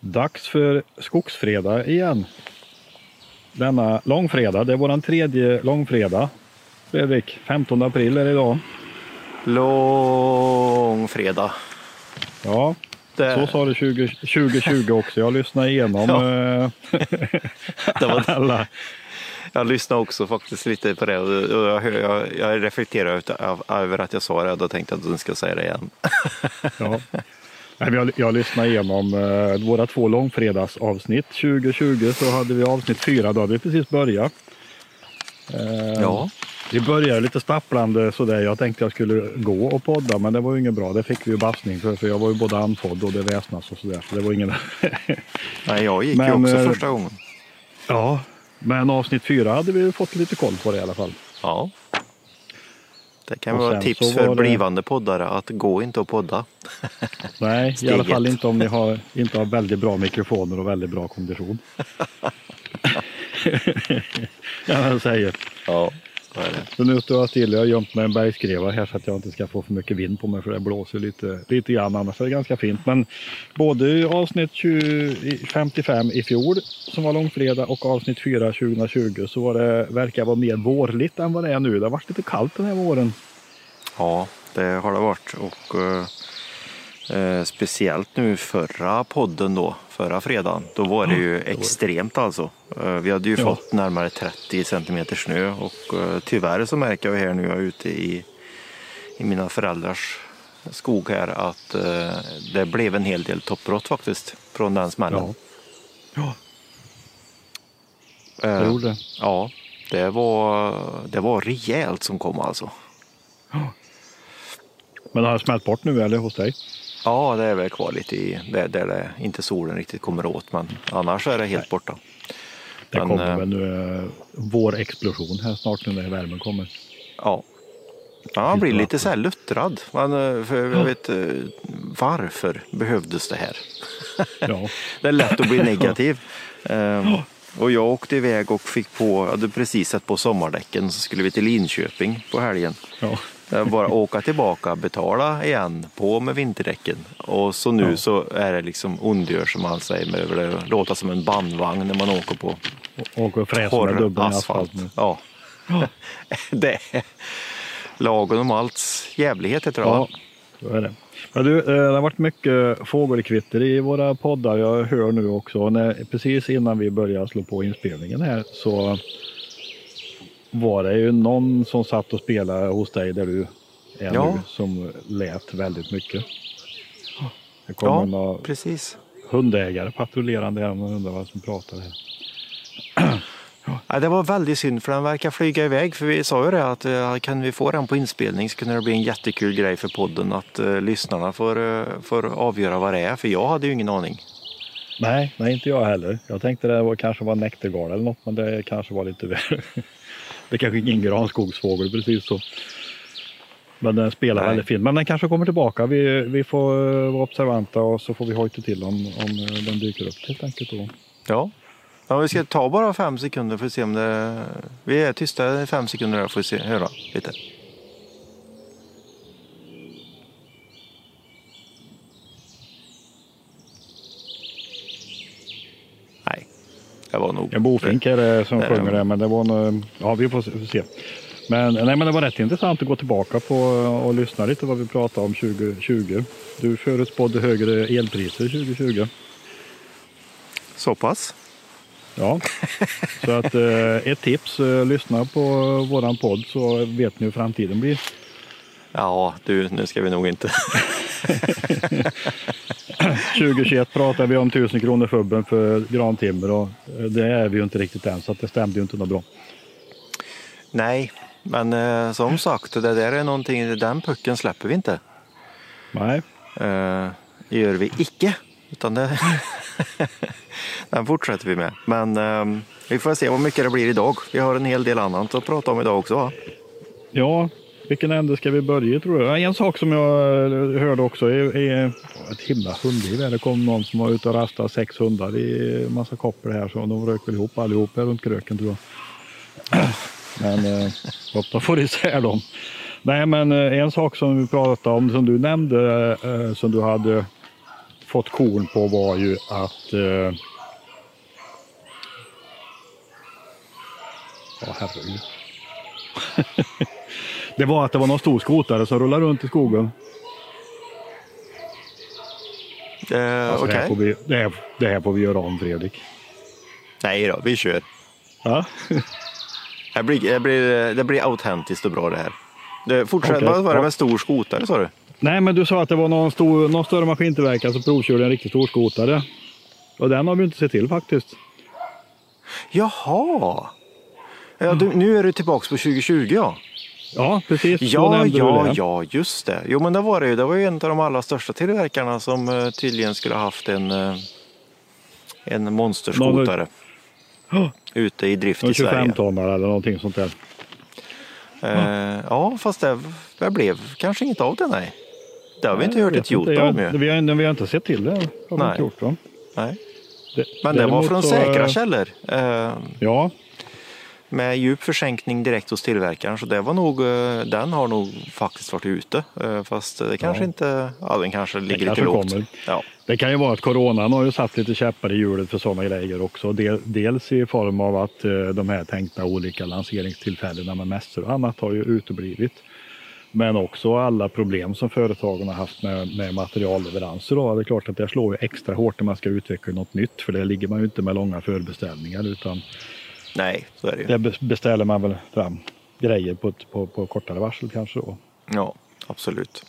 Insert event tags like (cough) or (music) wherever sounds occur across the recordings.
Dags för skogsfredag igen. Denna långfredag, det är våran tredje långfredag. Fredrik, 15 april är det idag. Långfredag. Ja, Det, så sa du 20, 2020 också. Jag lyssnade igenom (laughs) Ja. eh, (laughs) det var, alla. jag lyssnade också faktiskt lite på det och jag, jag, jag reflekterar över att jag sa det och då tänkte jag att du ska säga det igen. Ja. (laughs) Jag, jag lyssnade igenom eh, våra två långfredagsavsnitt. 2020 så hade vi avsnitt fyra, då hade vi precis börjat. Eh, Ja, Vi började lite stapplande sådär. Jag tänkte jag skulle gå och podda men det var ju inget bra. Det fick vi ju bassning för, för jag var ju både andfådd och det väsnas och sådär. Så det var ingen... (laughs) Nej, jag gick ju Men, också eh, första gången. ja, men avsnitt fyra hade vi ju fått lite koll på det i alla fall. Ja. Det kan vara tips för det- blivande poddare att gå inte och podda. (laughs) Nej, i alla fall inte om ni har, inte har väldigt bra mikrofoner och väldigt bra kondition. (laughs) (laughs) ja, jag säger. Ja, så nu står jag still. Jag har gömt mig en bergskreva här så att jag inte ska få för mycket vind på mig för det blåser lite, lite grann. Annars är det ganska fint. Men både avsnitt 20, 55 i fjol som var långfredag och avsnitt 4 2020 så var det, verkar vara mer vårligt än vad det är nu. Det har varit lite kallt den här våren. Ja, det har det varit. Och eh, eh, speciellt nu förra podden då, förra fredagen. Då var det ju extremt alltså. Eh, vi hade ju Ja. fått närmare 30 centimeter snö och eh, tyvärr så märker jag här nu jag är ute i, i mina föräldrars skog här att eh, det blev en hel del toppbrott faktiskt från den smällen. Ja, Eh, jag gjorde det. ja det var, det var rejält som kom alltså. Men det har smält bort nu eller hos dig? Ja, det är väl kvar lite i där, där det inte solen riktigt kommer åt, men annars är det helt borta. Det Men, kommer eh, väl nu eh, vår explosion här snart nu när värmen kommer. Ja. Ja, man blir lite så här luttrad. Man, eh, för jag vet, varför behövdes det här? Ja, (laughs) Det är lätt att bli (laughs) negativ. Ehm, Och jag åkte iväg och fick på, hade precis sett på sommardäcken, så skulle vi till Linköping på helgen. ja. Är Bara åka tillbaka, betala igen, på med vinterdäcken. Och så nu Ja. så är det liksom ondgör som man säger, med över det låta som en bandvagn när man åker på Och och fräser med dubbeln asfalt. asfalt nu. Ja. (laughs) det är lagen om allt jävlighet heter det Ja, så är det. Men du, eh, det har varit mycket fågelkvitter i våra poddar. Jag hör nu också, när, precis innan vi började slå på inspelningen här så var det ju någon som satt och spelade hos dig där du är Ja. nu som lät väldigt mycket. Det kommer Ja, några precis. hundägare patrullerande här och undrar vad som pratar (clears throat) här. Ja, det var väldigt synd för den verkar flyga iväg. För vi sa ju det att eh, kan vi få den på inspelning så kunde det bli en jättekul grej för podden att eh, lyssnarna får, eh, får avgöra vad det är. För jag hade ju ingen aning. Nej, nej, inte jag heller. Jag tänkte det var, kanske var en näktergal eller något, men det kanske var lite värre. (laughs) Det kanske ingen granskogsfågel precis så. Men den spelar Nej. väldigt fint. Men den kanske kommer tillbaka. Vi, vi får eh, vara observanta och så får vi hojta till om, om eh, den dyker upp helt enkelt. Då. Ja. ja. Vi ska ta bara fem sekunder för att se om det... Vi är tysta i fem sekunder där får se, höra lite. Nej, det var nog... En bofink är det som är sjunger det. men det var nog, Ja, vi får se. får se. Men, nej, men det var rätt intressant att gå tillbaka på och lyssna lite vad vi pratade om 2020. Du förutspådde högre elpriser 2020. Så pass? Ja, så att eh, ett tips, eh, lyssna på våran podd så vet ni hur framtiden blir. Ja, du, nu ska vi nog inte... (laughs) (laughs) 2021 pratar vi om 1000 kronor fubben för grantimmer och eh, det är vi ju inte riktigt än så att det stämde ju inte något bra. Nej, men eh, som sagt, det där är någonting, den pucken släpper vi inte. Nej, Eh, det gör vi icke. Utan det, (laughs) den fortsätter vi med. Men eh, vi får se hur mycket det blir idag. Vi har en hel del annat att prata om idag också va? ja, vilken ände ska vi börja tror du? En sak som jag eh, hörde också är, är ett himla hundliv. Det kom någon som var ute och rastade sex hundar i massa koppel här så de rök väl ihop allihop här runt kröken tror jag. (clears throat) Men eh, de får isär dem. Nej men eh, en sak som vi pratade om som du nämnde eh, som du hade fått korn på var ju att... Eh... Ja, herregud. (laughs) det var att det var någon stor skotare som rullade runt i skogen. Eh, Alltså, det, här vi, det, här, det här får vi göra om Fredrik. Nej då, vi kör. Ja. Det blir, det blir, det blir autentiskt och bra det här. Det, fortsätt, Okej, vad var det med stor skotare sa du? Nej, men du sa att det var någon, stor, någon större maskintillverkare som provkörde en riktigt stor skotare. Och den har vi inte sett till faktiskt. Jaha! Ja, du, nu är du tillbaka på 2020 ja. Ja, precis. Ja, ja, ja, just det. Jo, men det var det ju. Det var ju en av de allra största tillverkarna som eh, tydligen skulle ha haft en, eh, en monsterskotare Ja, ute i drift någon i Sverige. 25-tonnare eller någonting sånt där. Eh, ja, fast det, det blev kanske inget av det, nej. Det har vi inte Nej, hört jag ett inte. jota om ju. Vi har, vi har inte sett till det. Har Nej. inte gjort? Nej. Det, Men det var från så- säkra källor. Eh, Ja, med djup försänkning direkt hos tillverkaren. Så det var nog, eh, den har nog faktiskt varit ute. Eh, fast det kanske Ja. inte, ja den kanske ligger kanske lite lågt. kommer. Ja. det kan ju vara att coronan har ju satt lite käppar i hjulet för sådana grejer också. Del, dels i form av att eh, de här tänkta olika lanseringstillfällena med mässor och annat har ju uteblivit. Men också alla problem som företagen har haft med, med materialleveranser. Då. Det är klart att det slår ju extra hårt när man ska utveckla något nytt. För det ligger man ju inte med långa förbeställningar utan Nej, så är det ju. be- beställer man väl fram grejer på, på, på kortare varsel kanske. Då. Ja, absolut.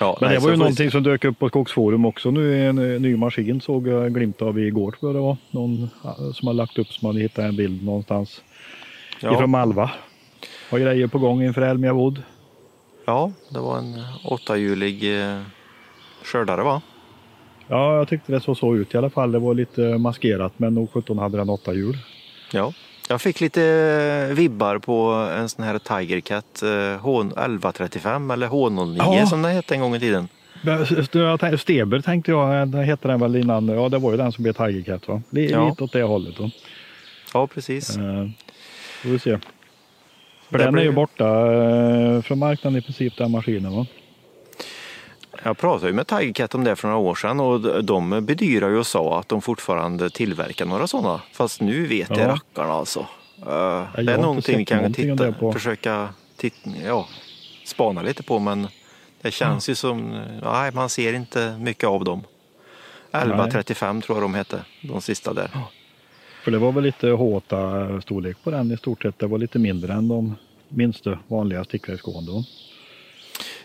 Ja, Men nej, det var ju vi någonting se. som dök upp på Skogsforum också nu. En eh, ny maskin såg jag glimt av igår tror jag det var. Någon som har lagt upp som hade hittat en bild någonstans Ja, ifrån Malva. Har grejer på gång inför Elmia Wood. ja, det var en åttahjulig eh, skördare va? Ja, jag tyckte det såg så ut i alla fall. Det var lite maskerat men nog 17 hade den åtta hjul. Ja. Jag fick lite vibbar på en sån här Tiger Cat eh, H1135 eller H09 Ja. som den hette en gång i tiden. Steber tänkte jag, det hette den väl innan. Ja, det var ju den som blev Tiger Cat va? Li- Ja. Lite åt det hållet. Då. Ja, precis. Eh, får vi se. För den är ju blir- borta eh, från marknaden i princip den maskinen va? Jag pratade ju med Tiger Cat om det för några år sedan och de bedyrade ju och sa att de fortfarande tillverkar några sådana. Fast nu vet Ja. det rackarna alltså. Eh, jag det är någonting vi kan titta, på- försöka titta, ja, spana lite på men det känns ju som, nej man ser inte mycket av dem. 1135 tror jag de hette, de sista där. För det var väl lite håta storlek på den i stort sett. Det var lite mindre än de minsta vanliga stickverksgående. va?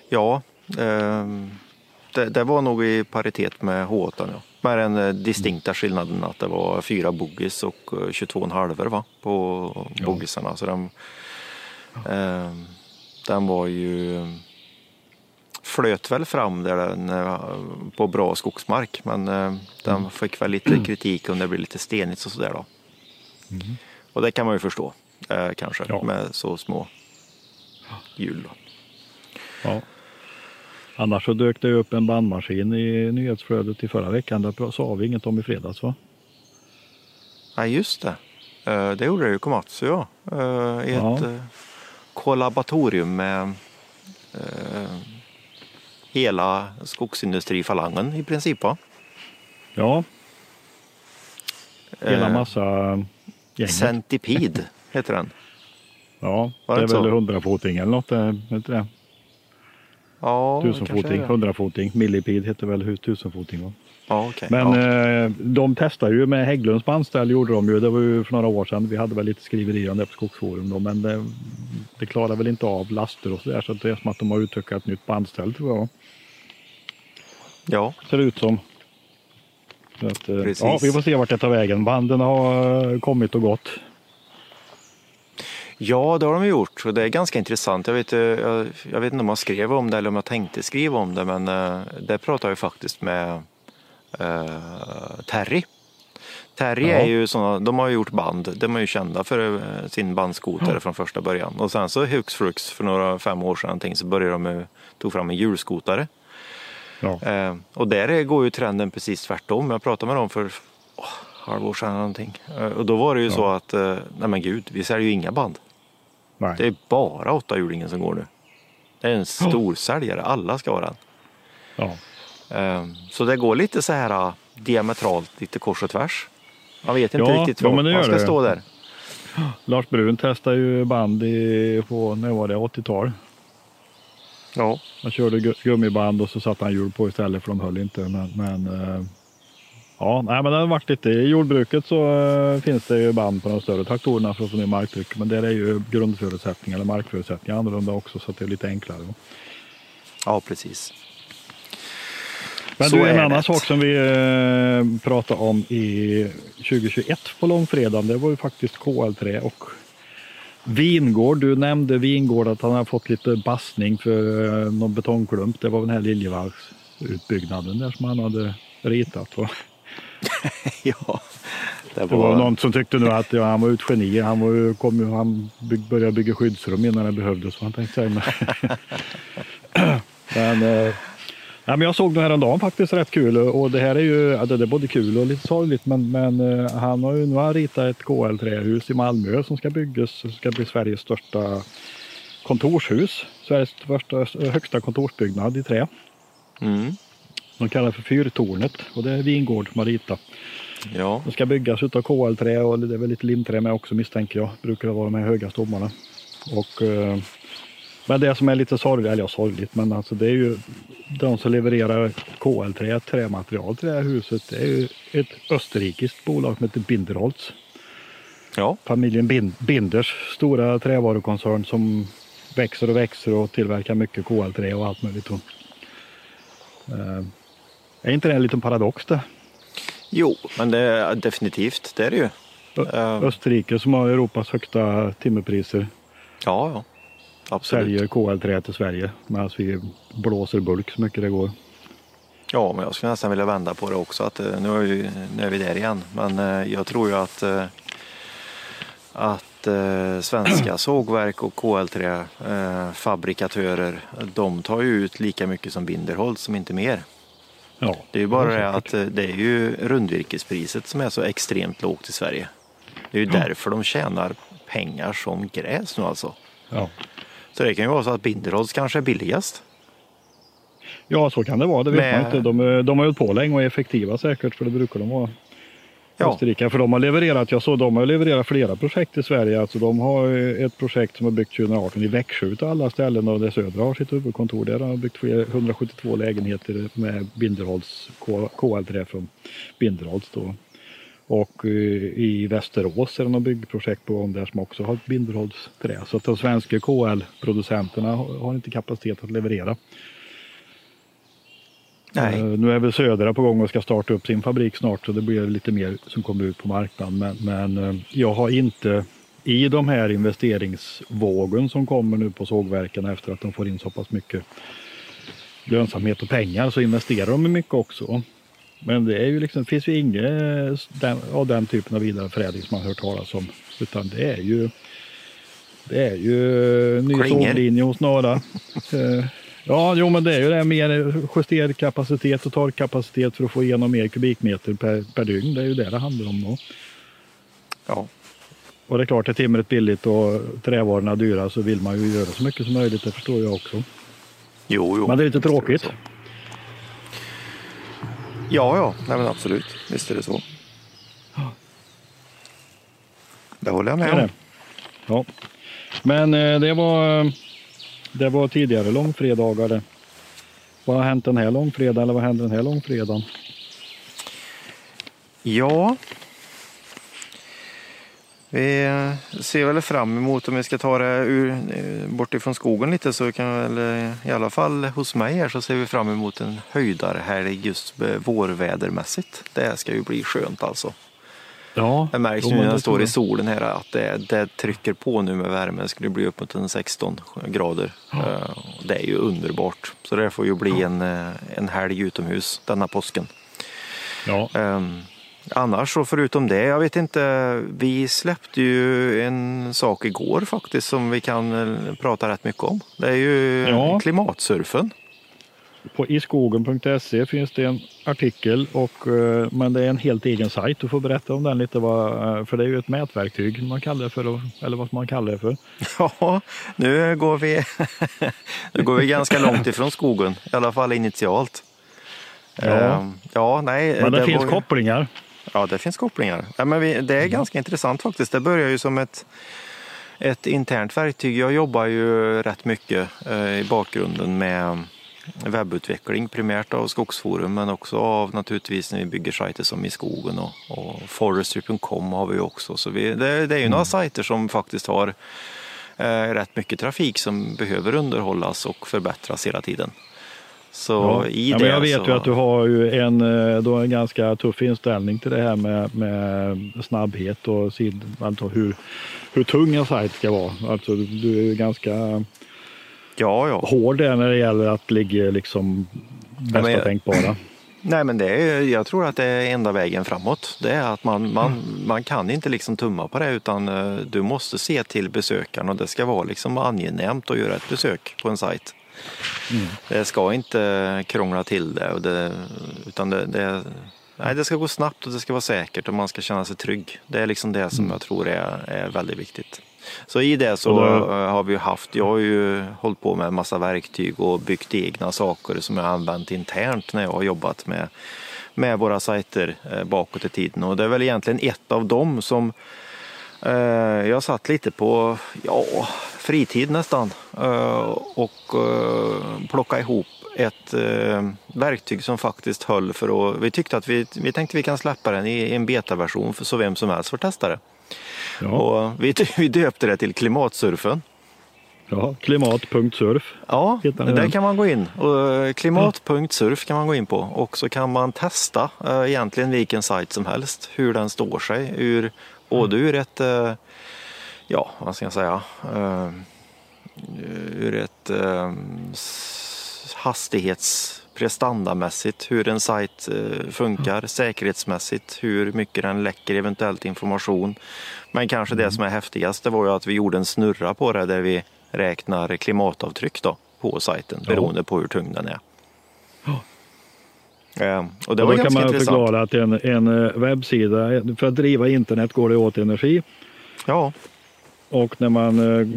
Ja, ehm, det, det var nog i paritet med H8. Ja. Med den eh, distinkta skillnaden att det var fyra boogies och eh, 22,5 va? på Ja. boogiesarna. Så den, ehm, den var ju flöt väl fram där den, eh, på bra skogsmark men eh, den fick väl lite kritik om det blev lite stenigt och sådär då. Och det kan man ju förstå eh, kanske Ja. med så små hjul. Ja. Annars så dök det upp en bandmaskin i nyhetsflödet i förra veckan. Det sa vi inget om i fredags va? Ja, just det. Eh, Det gjorde det ju Komatsu ja. Eh, I Ja. ett eh, kollaboratorium med hela skogsindustrifalangen i princip. Va? Ja, hela massa gänget. Centipede heter den. Ja, det är väl så? hundrafoting eller något. Inte det? Ja, Tusenfoting, hundrafoting. Millipede heter väl tusenfoting va? Ja, okej. Men ja. eh, de testar ju med Hägglunds bandställ gjorde de ju. Det var ju för några år sedan. Vi hade väl lite skriverier om det på Skogsforum då. Men det, det klarar väl inte av laster och sådär. Så det är som att de har utvecklat ett nytt bandställ tror jag. ja, Ser det ut som. Att, eh, ja, vi får se vart det tar vägen. Banden har eh, kommit och gått. Ja, det har de gjort. Och det är ganska intressant. Jag vet, eh, jag, jag vet inte om jag skrev om det eller om jag tänkte skriva om det. Men eh, det pratade jag faktiskt med eh, Terry. Terry är ju såna, de har ju gjort band, de är ju kända för eh, sin bandskotare från första början. Och sen så hux flux för några fem år sedan så började de med, tog fram en hjulskotare. Ja. Eh, och där är- går ju trenden precis tvärtom. Jag pratade med dem för åh, halvår sedan någonting. Eh, och då var det ju så att, nej men gud, vi säljer ju inga band. Nej. Det är bara åttahjulingen som går nu. Det är en stor säljare, alla ska ha den. Ja. Ehm, Så det går lite så här äh, diametralt, lite kors och tvärs. Man vet inte Ja, riktigt var man ska det. stå där. Lars Brun testade ju band i, på, när var det, 80-tal. Ja, Han körde gu- gummiband och så satte han hjul på istället för de höll inte. Men, men eh, ja, nej, men det har varit lite, i jordbruket så eh, finns det ju band på de större traktorerna för att få ner marktryck. Men där är ju grundförutsättningar eller markförutsättningar annorlunda också så att det är lite enklare. ja precis. Men Så du, en annan det. sak som vi eh, pratade om i 2021 på långfredagen, det var ju faktiskt KL3 och vingård. Du nämnde vingård att han har fått lite bassning för eh, någon betongklump. Det var den här Liljevalchsutbyggnaden där som han hade ritat. Va? (laughs) ja, det Det var någon som tyckte nu att ja, han var ett geni. Han, var, kom, ju- han bygg, började bygga skyddsrum innan det behövdes. Han tänkte säga. (laughs) Men, eh, ja, men jag såg den här dagen faktiskt rätt kul. Och det här är ju ja, det är både kul och lite sorgligt. Men, men eh, han har ju nu har ritat ett KL-trähus i Malmö som ska byggas. Som ska bli Sveriges största kontorshus. Sveriges största, högsta kontorsbyggnad i trä. Mm. De kallar för Fyrtornet och det är Vingård som har ritat. Ja, Det ska byggas utav KL-trä och det är väl lite limträ med också misstänker jag. Brukar det vara de här höga stommarna. Och, eh, men det som är lite sorgligt, eller ja sorgligt, men alltså det är ju de som levererar KL-trä, trämaterial till det här huset. Det är ju ett österrikiskt bolag som heter Binderholz. ja, Familjen Bin- Binders stora trävarukoncern som växer och växer och tillverkar mycket KL-trä och allt möjligt. Eh, är inte det en liten paradox det? jo, men det är definitivt, det är det ju. Ö- Eh. Österrike som har Europas högsta timmerpriser Ja, ja, absolut. säljer KL-trä till Sverige medan vi blåser bulk så mycket det går. Ja, men jag skulle nästan vilja vända på det också. Att, eh, nu, är vi, nu är vi där igen. Men eh, jag tror ju att, eh, att svenska (clears throat) sågverk och KL3 eh, fabrikatörer de tar ju ut lika mycket som Binderholz, som inte mer. Ja, Det är ju bara det att eh, det är ju rundvirkespriset som är så extremt lågt i Sverige. Det är ju därför de tjänar pengar som gräs nu alltså. Ja. Så det kan ju vara så att Binderholz kanske är billigast. ja, så kan det vara. Det vet Med- man inte. De, de har hållit på länge och är effektiva säkert för det brukar de vara. Ja. Österrike. För de har levererat, jag såg de har levererat flera projekt i Sverige. Alltså de har eh, ett projekt som har byggt 2018 i Växjö utav alla ställen och där Södra har sitt huvudkontor. Där har de byggt 172 lägenheter med Binderholz KL-trä från Binderholz då. Och eh, i Västerås är det något byggprojekt på gång där som också har Binderholz trä. Så att de svenska KL-producenterna har inte kapacitet att leverera. Nej. Eh, Nu är väl Södra på gång och ska starta upp sin fabrik snart så det blir lite mer som kommer ut på marknaden. Men, men eh, jag har inte i de här investeringsvågen som kommer nu på sågverken efter att de får in så pass mycket lönsamhet och pengar så investerar de mycket också. Men det är ju liksom, finns ju inget av den typen av vidareförädling som man hört talas om. Utan det är ju det är ju ny såglinje hos några. (laughs) Eh, Ja, jo, men det är ju det. Mer justerkapacitet och torkkapacitet för att få igenom mer kubikmeter per, per dygn. Det är ju det det handlar om då. Ja. Och det är klart, är timret billigt och trävarorna dyra så vill man ju göra så mycket som möjligt. Det förstår jag också. Jo, jo. Men det är lite är tråkigt. så. Ja, ja, nej, men absolut. Visst är det så. Det håller jag med är om. Ja. Men eh, det var, det var tidigare långfredagar det. Vad har hänt den här långfredagen eller vad händer den här långfredagen? Ja. Vi ser väl fram emot om vi ska ta det ur, eh, bort ifrån skogen lite så kan väl eh, i alla fall hos mig här så ser vi fram emot en höjdarhelg just eh, vårvädermässigt. Det ska ju bli skönt alltså. Ja, Det märks nu när jag står i solen här att det, det trycker på nu med värme. Det skulle bli uppåt en 16 grader. Eh, Det är ju underbart. Så det får ju bli en, eh, en helg utomhus denna påsken. Ja. Um, annars så förutom det, jag vet inte, vi släppte ju en sak igår faktiskt som vi kan eh, prata rätt mycket om. Det är ju Ja. klimatsurfen. På iskogen.se finns det en artikel, och, eh, men det är en helt egen sajt. Du får berätta om den lite, vad, eh, för det är ju ett mätverktyg man kallar det för, eller vad man kallar det för. (laughs) Ja, nu går vi, (laughs) nu går vi ganska långt ifrån skogen, i alla fall initialt. Ja. Eh, ja nej, Men det, finns var- kopplingar. Ja, det finns kopplingar. Ja, men vi, det är ganska intressant faktiskt. Det börjar ju som ett, ett internt verktyg. Jag jobbar ju rätt mycket eh, i bakgrunden med webbutveckling, primärt av Skogsforum, men också av naturligtvis när vi bygger sajter som i skogen och, och forestry.com har vi också. Så vi, det, det är ju några sajter som faktiskt har eh, rätt mycket trafik som behöver underhållas och förbättras hela tiden. Så Ja. i ja, det men jag vet så... ju att du har ju en, eh, då en ganska tuff inställning till det här med, med snabbhet och sid, alltså hur, hur tung en sajt ska vara. Alltså, du är ju ganska Ja, ja. hård där när det gäller att ligga liksom bästa men jag- tänkbara. (clears throat) Nej men det är, jag tror att det är enda vägen framåt. Det är att man, man, man kan inte liksom tumma på det utan eh, du måste se till besökaren och det ska vara liksom angenämt att göra ett besök på en sajt. Det ska inte krångla till det, och det utan det, det, nej, det ska gå snabbt och det ska vara säkert och man ska känna sig trygg. Det är liksom det som jag tror är, är väldigt viktigt. Så i det så då- eh, har vi haft, jag har ju hållit på med en massa verktyg och byggt egna saker som jag använt internt när jag har jobbat med, med våra sajter eh, bakåt i tiden. Och det är väl egentligen ett av dem som eh, jag satt lite på ja, fritid nästan och eh, plocka ihop ett verktyg som faktiskt höll för att, vi tyckte att vi, vi tänkte vi kan släppa den i en betaversion för så vem som helst får testa det. Ja, Och vi, (laughs) vi döpte det till klimatsurfen. ja, klimat.surf. Ja, där kan man gå in. Eh, klimat.surf kan man gå in på och så kan man testa eh, egentligen vilken sajt som helst hur den står sig. Ur, både ur ett, eh, ja vad ska jag säga, ur ett hastighetsprestandamässigt hur en sajt eh, funkar, säkerhetsmässigt, hur mycket den läcker eventuellt information. Men kanske det som är häftigast det var ju att vi gjorde en snurra på det där vi räknar klimatavtryck då, på sajten Ja. beroende på hur tung den är. Ja. Eh, och det Och var då kan man intressant. förklara att en, en eh, webbsida, för att driva internet går det åt energi. Ja, Och när man eh,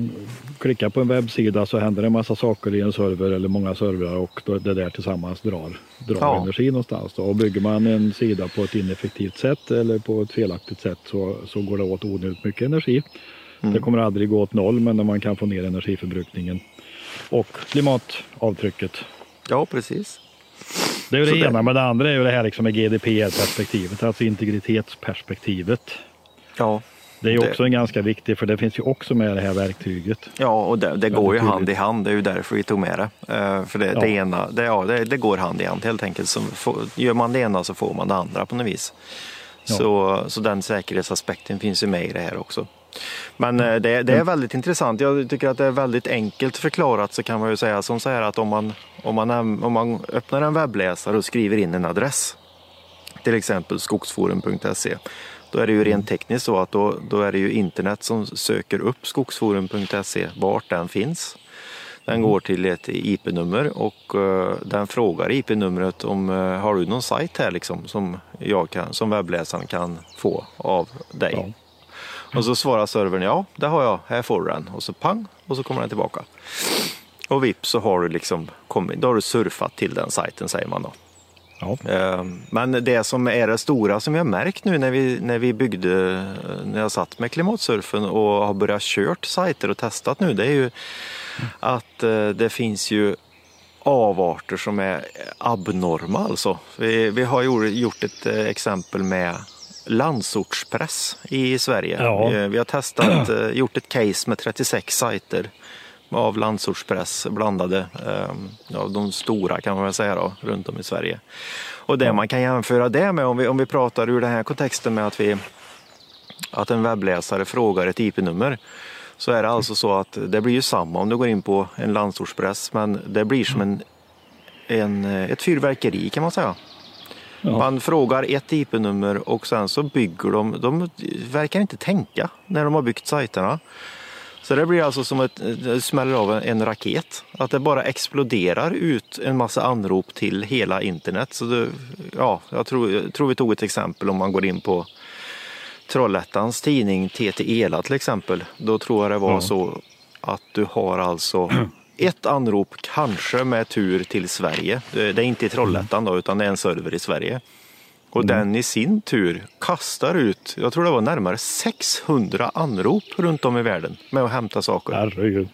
klickar på en webbsida så händer det en massa saker i en server eller många servrar och det där tillsammans drar, drar Ja. energi någonstans. Då. Och bygger man en sida på ett ineffektivt sätt eller på ett felaktigt sätt så, så går det åt onödigt mycket energi. Mm. Det kommer aldrig gå åt noll men när man kan få ner energiförbrukningen och klimatavtrycket. ja precis. Det är ju det det- ena, men det andra är ju det här liksom med GDPR-perspektivet, alltså integritetsperspektivet. Ja, Det är ju Det- också en ganska viktig, för det finns ju också med det här verktyget. Ja, och det, det går ju hand i hand. Det är ju därför vi tog med det. Eh, för det, Ja. det ena, det, ja, det, går hand i hand helt enkelt. Så får, gör man det ena så får man det andra på något vis. Ja. Så, så den säkerhetsaspekten finns ju med i det här också. Men eh, det, det är väldigt intressant. Jag tycker att det är väldigt enkelt förklarat så kan man ju säga som så här att om man, om man, om man öppnar en webbläsare och skriver in en adress, till exempel skogsforum.se, då är det ju rent tekniskt så att då, då är det ju internet som söker upp skogsforum.se, vart den finns. Den går till ett IP-nummer och eh, den frågar IP-numret om uh, har du någon sajt här liksom som jag kan, som webbläsaren kan få av dig. Ja. Och så svarar servern ja, det har jag, här får du den. Och så pang, och så kommer den tillbaka. Och vips så har du liksom kommit, då har du surfat till den sajten säger man då. Ja. Eh, Men det som är det stora som jag märkt nu när vi, när vi byggde, eh, när jag satt med klimatsurfen och har börjat kört sajter och testat nu, det är ju att eh, det finns ju avarter som är abnorma alltså. Vi, vi har gjort- ett eh, exempel med landsortspress i Sverige. Ja. Vi, vi har testat, gjort ett case med 36 sajter av landsortspress blandade, eh, av de stora kan man väl säga då, runt om i Sverige. Och det man kan jämföra det med, om vi, om vi pratar ur den här kontexten med att, vi, att en webbläsare frågar ett IP-nummer, så är det alltså så att det blir ju samma om du går in på en landsortspress, men det blir som en, en, ett fyrverkeri kan man säga. Ja. Man frågar ett IP-nummer och sen så bygger de, de verkar inte tänka när de har byggt sajterna. Så det blir alltså som ett, det smäller av en raket. Att det bara exploderar ut en massa anrop till hela internet. Så det, ja, jag tror, jag tror vi tog ett exempel om man går in på Trollhättans tidning TT Ela till exempel. Då tror jag det var Ja. så att du har alltså (clears throat) ett anrop, kanske med tur till Sverige. Det är inte i Trollhättan då, utan det är en server i Sverige. Och den i sin tur kastar ut, jag tror det var närmare 600 anrop runt om i världen med att hämta saker. Herregud.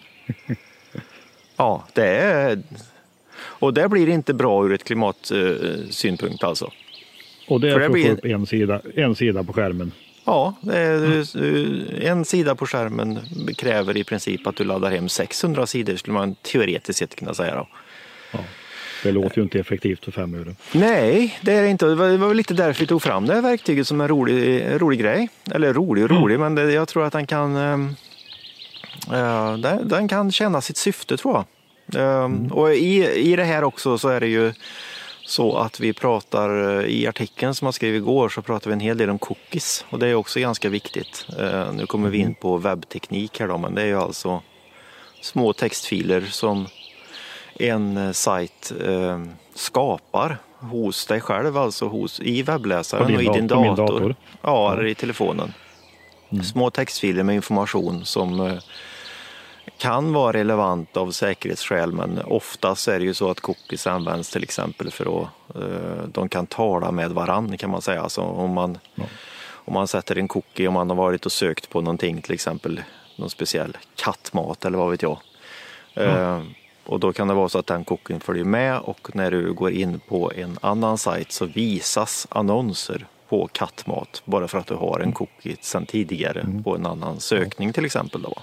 Ja, det är... Och det blir inte bra ur ett klimatsynpunkt alltså. Och det är För för det att få blir- upp en sida, en sida på skärmen. Ja, en sida på skärmen kräver i princip att du laddar hem 600 sidor skulle man teoretiskt sett kunna säga. Då. Ja. Det låter ju inte effektivt för fem euro. Nej, det är det inte. Det var, det var väl lite därför vi tog fram det här verktyget som en rolig, rolig grej. Eller rolig och rolig, men det, jag tror att den kan, eh, den, den kan tjäna sitt syfte tror jag. Ehm, Och i, i det här också så är det ju så att vi pratar, eh, i artikeln som jag skrev igår så pratar vi en hel del om cookies och det är också ganska viktigt. Eh, Nu kommer vi in på webbteknik här då, men det är ju alltså små textfiler som en eh, sajt eh, skapar hos dig själv, alltså hos, i webbläsaren och i din dator. dator. Ja, eller i telefonen. Små textfiler med information som eh, kan vara relevant av säkerhetsskäl men oftast är det ju så att cookies används till exempel för att eh, de kan tala med varann kan man säga. Alltså om man, om man sätter en cookie om man har varit och sökt på någonting till exempel någon speciell kattmat eller vad vet jag. Eh, och då kan det vara så att den cookien följer med och när du går in på en annan sajt så visas annonser på kattmat bara för att du har en cookie sedan tidigare på en annan sökning till exempel. Då.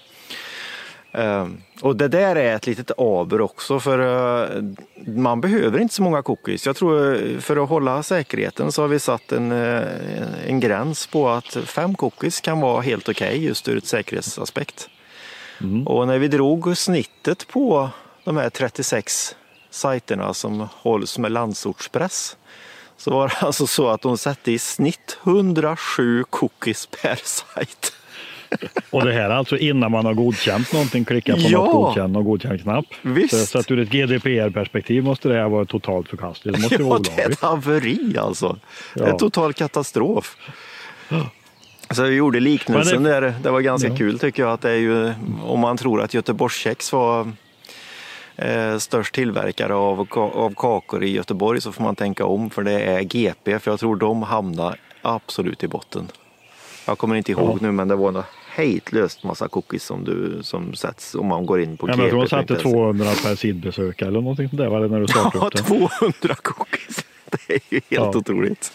Eh, Och det där är ett litet aber också för eh, man behöver inte så många cookies. Jag tror eh, för att hålla säkerheten så har vi satt en, eh, en gräns på att fem cookies kan vara helt okej just ur ett säkerhetsaspekt. Och när vi drog snittet på de här 36 sajterna som hålls med landsortspress så var det (laughs) alltså så att de satte i snitt 107 cookies per sajt. (laughs) Och det här är alltså innan man har godkänt någonting, klicka på Ja. något godkänn och godkänd-knapp. Visst. Så, så att ur ett GDPR-perspektiv måste det här vara totalt förkastligt. Det måste (laughs) vara Ja, det är ett haveri alltså. Det Ja. en total katastrof. (gasps) Så vi gjorde liknelsen Men där. Det var ganska Ja. kul tycker jag att det är ju om man tror att Göteborgskex var eh, störst tillverkare av, av kakor i Göteborg så får man tänka om för det är GP för jag tror de hamnar absolut i botten. Jag kommer inte ihåg Ja. nu men det var något hejdlöst massa cookies som, du, som sätts om man går in på Ja, men jag tror de GP. satte 200 per sidbesök eller någonting sånt där var det när du startade Ja, upp det. 200 cookies. (laughs) Det är ju helt Ja. otroligt.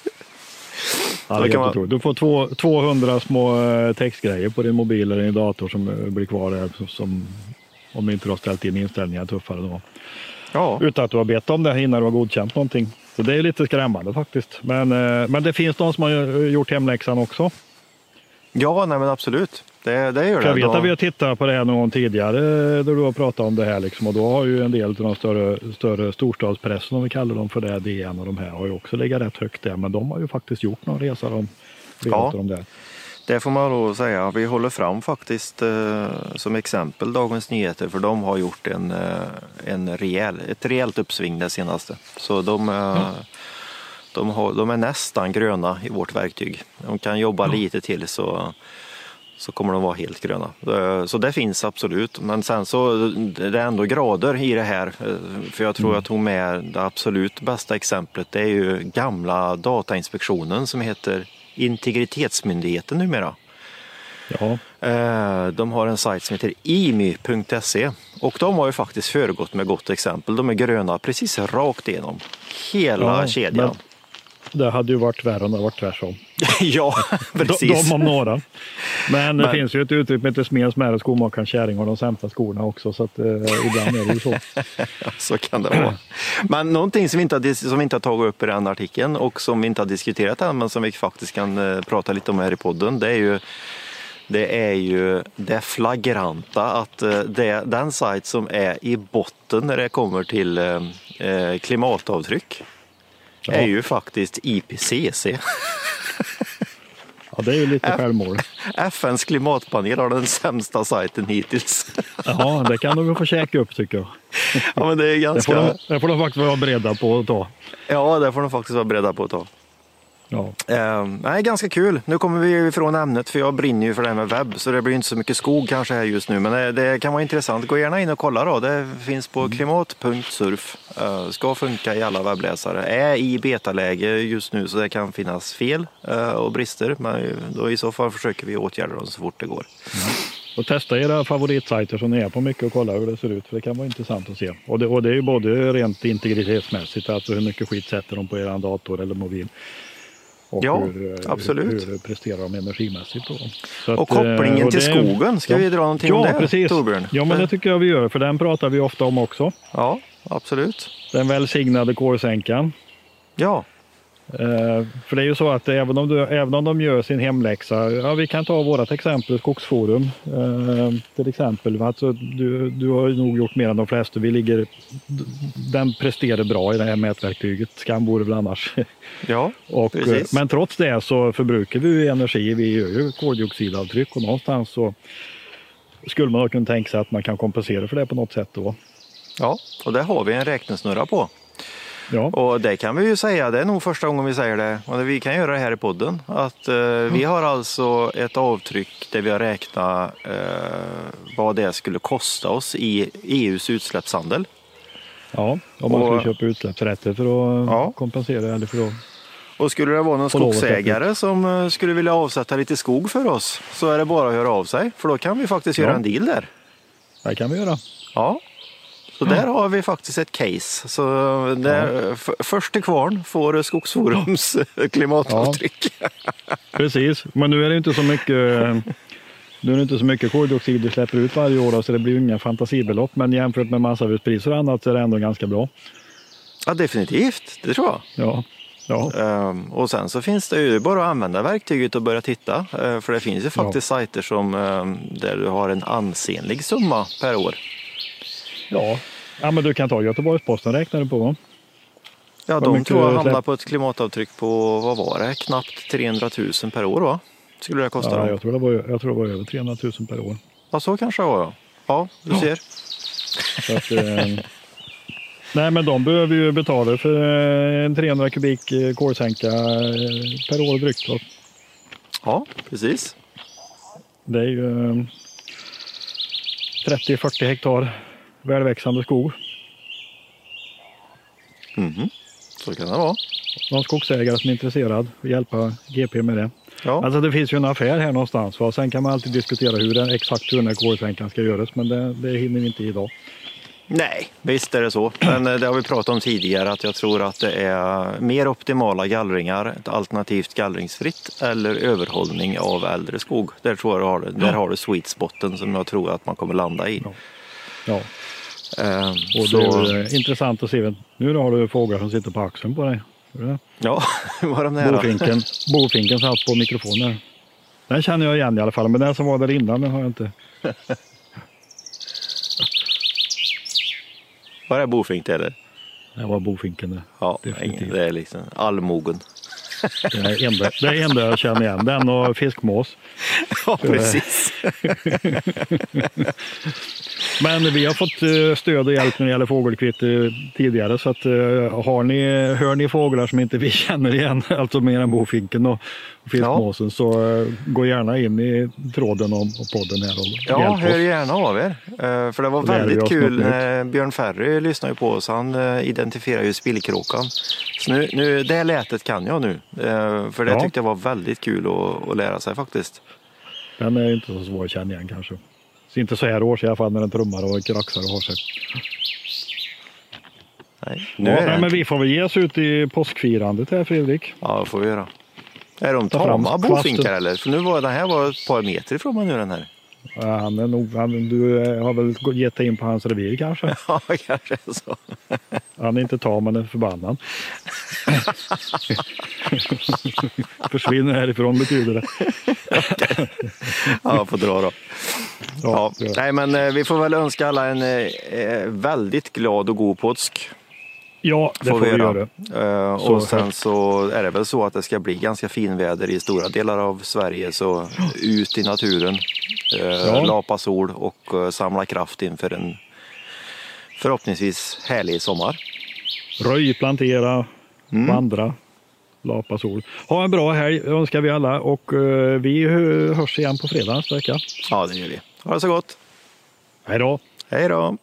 Ja, det är man- otroligt. Du får två, 200 små eh, textgrejer på din mobil eller din dator som eh, blir kvar där. Som, om inte du har ställt in inställningar tuffare då. Ja. Utan att du har bett om det innan du har godkänt någonting. Så det är lite skrämmande faktiskt. Men, eh, men det finns de som har gjort hemläxan också. Ja, nej men absolut. Det, det gör För jag det. vet Då- att vi har tittat på det här någon gång tidigare där du har pratat om det här liksom, och då har ju en del av de större, större storstadspressen om vi kallar dem för det, DN och de här har ju också legat rätt högt där men de har ju faktiskt gjort någon resa de, Ja. de där. Det får man då säga. Vi håller fram faktiskt eh, som exempel Dagens Nyheter för de har gjort en, eh, en rejäl, ett rejält uppsving det senaste. Så de, eh, de, har, de är nästan gröna i vårt verktyg. De kan jobba lite till så, så kommer de vara helt gröna. Eh, Så det finns absolut. Men sen så det är ändå grader i det här. För jag tror jag tog med det absolut bästa exemplet. Det är ju gamla Datainspektionen som heter Integritetsmyndigheten numera. Ja, Eh, De har en sajt som heter imi.se och de har ju faktiskt föregått med gott exempel. De är gröna precis rakt igenom. Hela Ja, kedjan. Det hade ju varit värre om det varit tvärtom. (laughs) ja, (laughs) De, precis. de om några. Men det Men- finns ju ett uttryck som heter smed, smäre, skomakarens kärring har de sämsta skorna också. Så att, eh, ibland är det ju så. (laughs) Så kan det vara. Men någonting som vi, inte har, som vi inte har tagit upp i den artikeln och som vi inte har diskuterat än men som vi faktiskt kan eh, prata lite om här i podden. Det är ju det, är ju det flagranta att eh, det, den sajt som är i botten när det kommer till eh, eh, klimatavtryck Ja. är ju faktiskt IPCC. Ja, det är ju lite självmål. FNs klimatpanel har den sämsta sajten hittills. Ja, det kan de ju få käka upp tycker jag. ja, men det är Det får, ganska... de, det får de faktiskt vara beredda på att ta. Ja, det får de faktiskt vara beredda på att ta. Ja. Eh, nej, ganska kul. Nu kommer vi ifrån ämnet för jag brinner ju för det här med webb så det blir inte så mycket skog kanske här just nu. Men det, det kan vara intressant. Gå gärna in och kolla då. Det finns på klimat.surf. Eh, ska funka i alla webbläsare. Är i betaläge just nu så det kan finnas fel eh, och brister. Men då i så fall försöker vi åtgärda dem så fort det går. Och testa era favoritsajter som ni är på mycket och kolla hur det ser ut. För det kan vara intressant att se. Och det, och det är ju både rent integritetsmässigt, alltså hur mycket skit sätter de på er dator eller mobil. Och Ja, hur, eh, absolut. Hur, presterar de energimässigt. Då. Så Och att, eh, kopplingen och till det- skogen, ska vi dra någonting ja, om det precis. Torbjörn? Ja, men det tycker jag vi gör, för den pratar vi ofta om också. Ja, absolut. Den välsignade kolsänkan. Ja, Eh, för det är ju så att även om, du, även om de gör sin hemläxa, ja, vi kan ta vårt exempel Skogsforum eh, till exempel. Alltså, du, du har nog gjort mer än de flesta. Vi ligger, den presterar bra i det här mätverktyget. Skam vore väl annars. (laughs) ja, Och, eh, Precis. men trots det så förbrukar vi ju energi. Vi gör ju koldioxidavtryck och någonstans så skulle man kunna tänka sig att man kan kompensera för det på något sätt då. ja. Och där har vi en räknesnurra på. Ja, Och det kan vi ju säga, det är nog första gången vi säger det, och vi kan göra det här i podden, att eh, vi har alltså ett avtryck där vi har räknat eh, vad det skulle kosta oss i EUs utsläppshandel. ja om man Och- skulle köpa utsläppsrätter för att Ja. kompensera eller för att Och skulle det vara någon skogsägare som eh, skulle vilja avsätta lite skog för oss så är det bara att höra av sig, för då kan vi faktiskt Ja. göra en deal där. Det kan vi göra. Ja. Så där har vi faktiskt ett case. Så där, först till kvarn får Skogsforums klimatavtryck. (laughs) Precis, men nu är det inte så mycket nu är det inte så mycket koldioxid du släpper ut varje år då, så det blir ju inga fantasibelopp. Men jämfört med massavelspriser och annat så är det ändå ganska bra. Ja, definitivt. Det tror jag. Ja, ja, Ehm, och sen så finns det ju bara att använda verktyget och börja titta. Eh, för det finns ju faktiskt sajter som, ehm, där du har en ansenlig summa per år. ja. Ja men du kan ta Göteborgs-Posten räknar du på. Ja, Vad de tror jag släpp- hamnar på ett klimatavtryck på, vad var det, knappt 300 000 per år va? Skulle det kosta Ja, dem. jag, tror det var, jag tror det var över 300 000 per år. Ja, så kanske det var ja. Ja, du ser. Så att, eh, nej men de behöver ju betala för eh, en 300 kubik eh, kolsänka eh, per år drygt. då. Ja, precis. Det är ju eh, 30-40 hektar välväxande skog. Mhm. Så kan det vara. någon skogsägare som är intresserad och hjälpa GP med det. Ja, Alltså det finns ju en affär här någonstans. Va? Sen kan man alltid diskutera hur den, exakt hur den här kolsänkan ska göras, men det, det hinner vi inte idag. nej, visst är det så. Men eh, det har vi pratat om tidigare att jag tror att det är mer optimala gallringar, ett alternativt gallringsfritt eller överhållning av äldre skog. Där tror jag du har, det. där har du sweet spoten som jag tror att man kommer landa i. Ja. Ja, Ehm, och så, det är eh, intressant att se. Nu har du fåglar som sitter på axeln på dig. Du ja, (laughs) var de nära. Bofinken, bofinken satt på mikrofonen. Den känner jag igen i alla fall, men den som var där innan den har jag inte. (laughs) Var det bofink det eller? Det var bofinken det. Ja, Definitivt. det är liksom allmogen. Det är enda, det är det enda jag känner igen. Den och fiskmås. (laughs) Ja, precis. Men vi har fått eh, stöd och hjälp när det gäller fågelkvitt eh, tidigare. Så att, eh, har ni, hör ni fåglar som inte vi (laughs) känner igen, alltså mer än bofinken och fiskmåsen, så eh, gå gärna in i tråden och podden här och Ja, hjälp hör oss. gärna av er. För det var Så väldigt kul. när Björn Ferry lyssnar ju på oss. Han identifierar ju spillkråkan. Så nu, nu, det lätet kan jag nu. För det Ja. tyckte jag var väldigt kul att, att lära sig faktiskt. Den är inte så svår att känna igen kanske. Så inte så här års i alla fall när den trummar och kraxar och har sig. Nej, nu Ja, är det. men vi får väl ge oss ut i påskfirandet här Fredrik. Ja, det får vi göra. Är de tama bofinkar eller? För nu var den här var ett par meter ifrån mig nu den här. Han är nog, han, du eh, har väl gett dig in på hans revir kanske? (laughs) Ja, kanske så. Han är inte tam, men är förbannad. (laughs) Försvinner härifrån betyder det. Ja, får dra då. Ja, Ja, nej, men eh, vi får väl önska alla en eh, väldigt glad och god påsk. Ja det får vi göra. Eh, Så och sen så är det väl så att det ska bli ganska finväder i stora delar av Sverige. Så ut i naturen, eh, Ja. lapa sol och eh, samla kraft inför en förhoppningsvis härlig sommar. Röj, plantera, Mm. vandra. Lapa sol. Ha en bra helg önskar vi alla och eh, vi hörs igen på fredag nästa vecka. Ja, det gör vi. Ha det så gott. Hej då! Hej då!